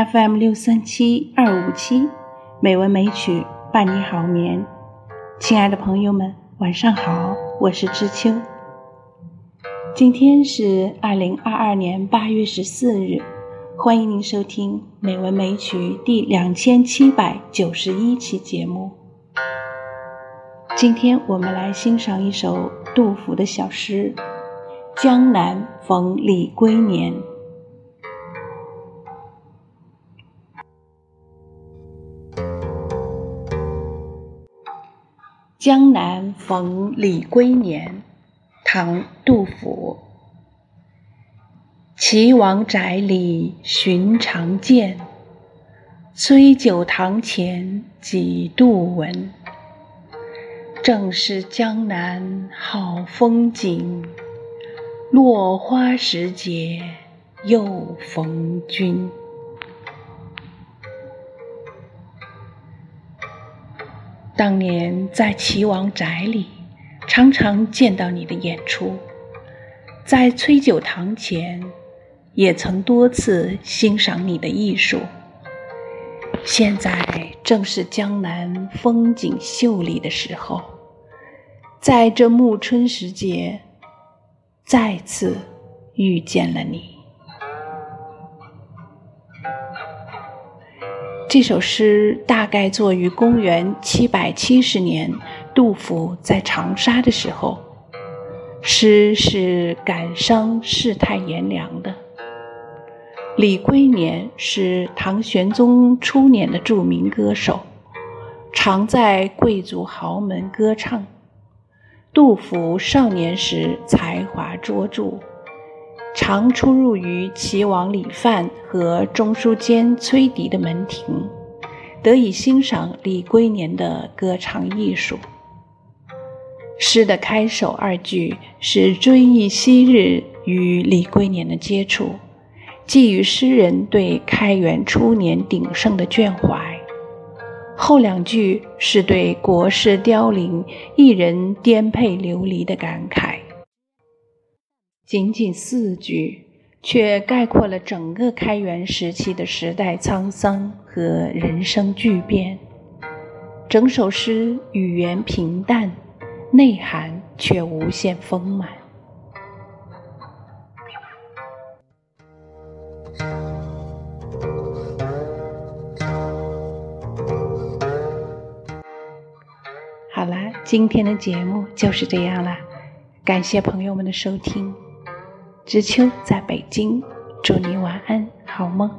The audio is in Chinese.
FM 六三七二五七，美文美曲伴你好眠。亲爱的朋友们，晚上好，我是知秋。今天是二零二二年八月十四日，欢迎您收听《美文美曲》第两千七百九十一期节目。今天我们来欣赏一首杜甫的小诗《江南逢李龟年》。江南逢李龟年，唐·杜甫。岐王宅里寻常见，崔九堂前几度闻。正是江南好风景，落花时节又逢君。当年在齐王宅里，常常见到你的演出；在崔九堂前，也曾多次欣赏你的艺术。现在正是江南风景秀丽的时候，在这暮春时节，再次遇见了你。这首诗大概作于公元七百七十年，杜甫在长沙的时候。诗是感伤世态炎凉的。李龟年是唐玄宗初年的著名歌手，常在贵族豪门歌唱。杜甫少年时才华卓著。常出入于齐王李范和中书监崔迪的门庭，得以欣赏李龟年的歌唱艺术。诗的开首二句是追忆昔日与李龟年的接触，寄予诗人对开元初年鼎盛的眷怀；后两句是对国事凋零、一人颠沛流离的感慨。仅仅四句，却概括了整个开元时期的时代沧桑和人生巨变。整首诗语言平淡，内涵却无限丰满。好啦，今天的节目就是这样啦，感谢朋友们的收听。知秋在北京，祝你晚安，好梦。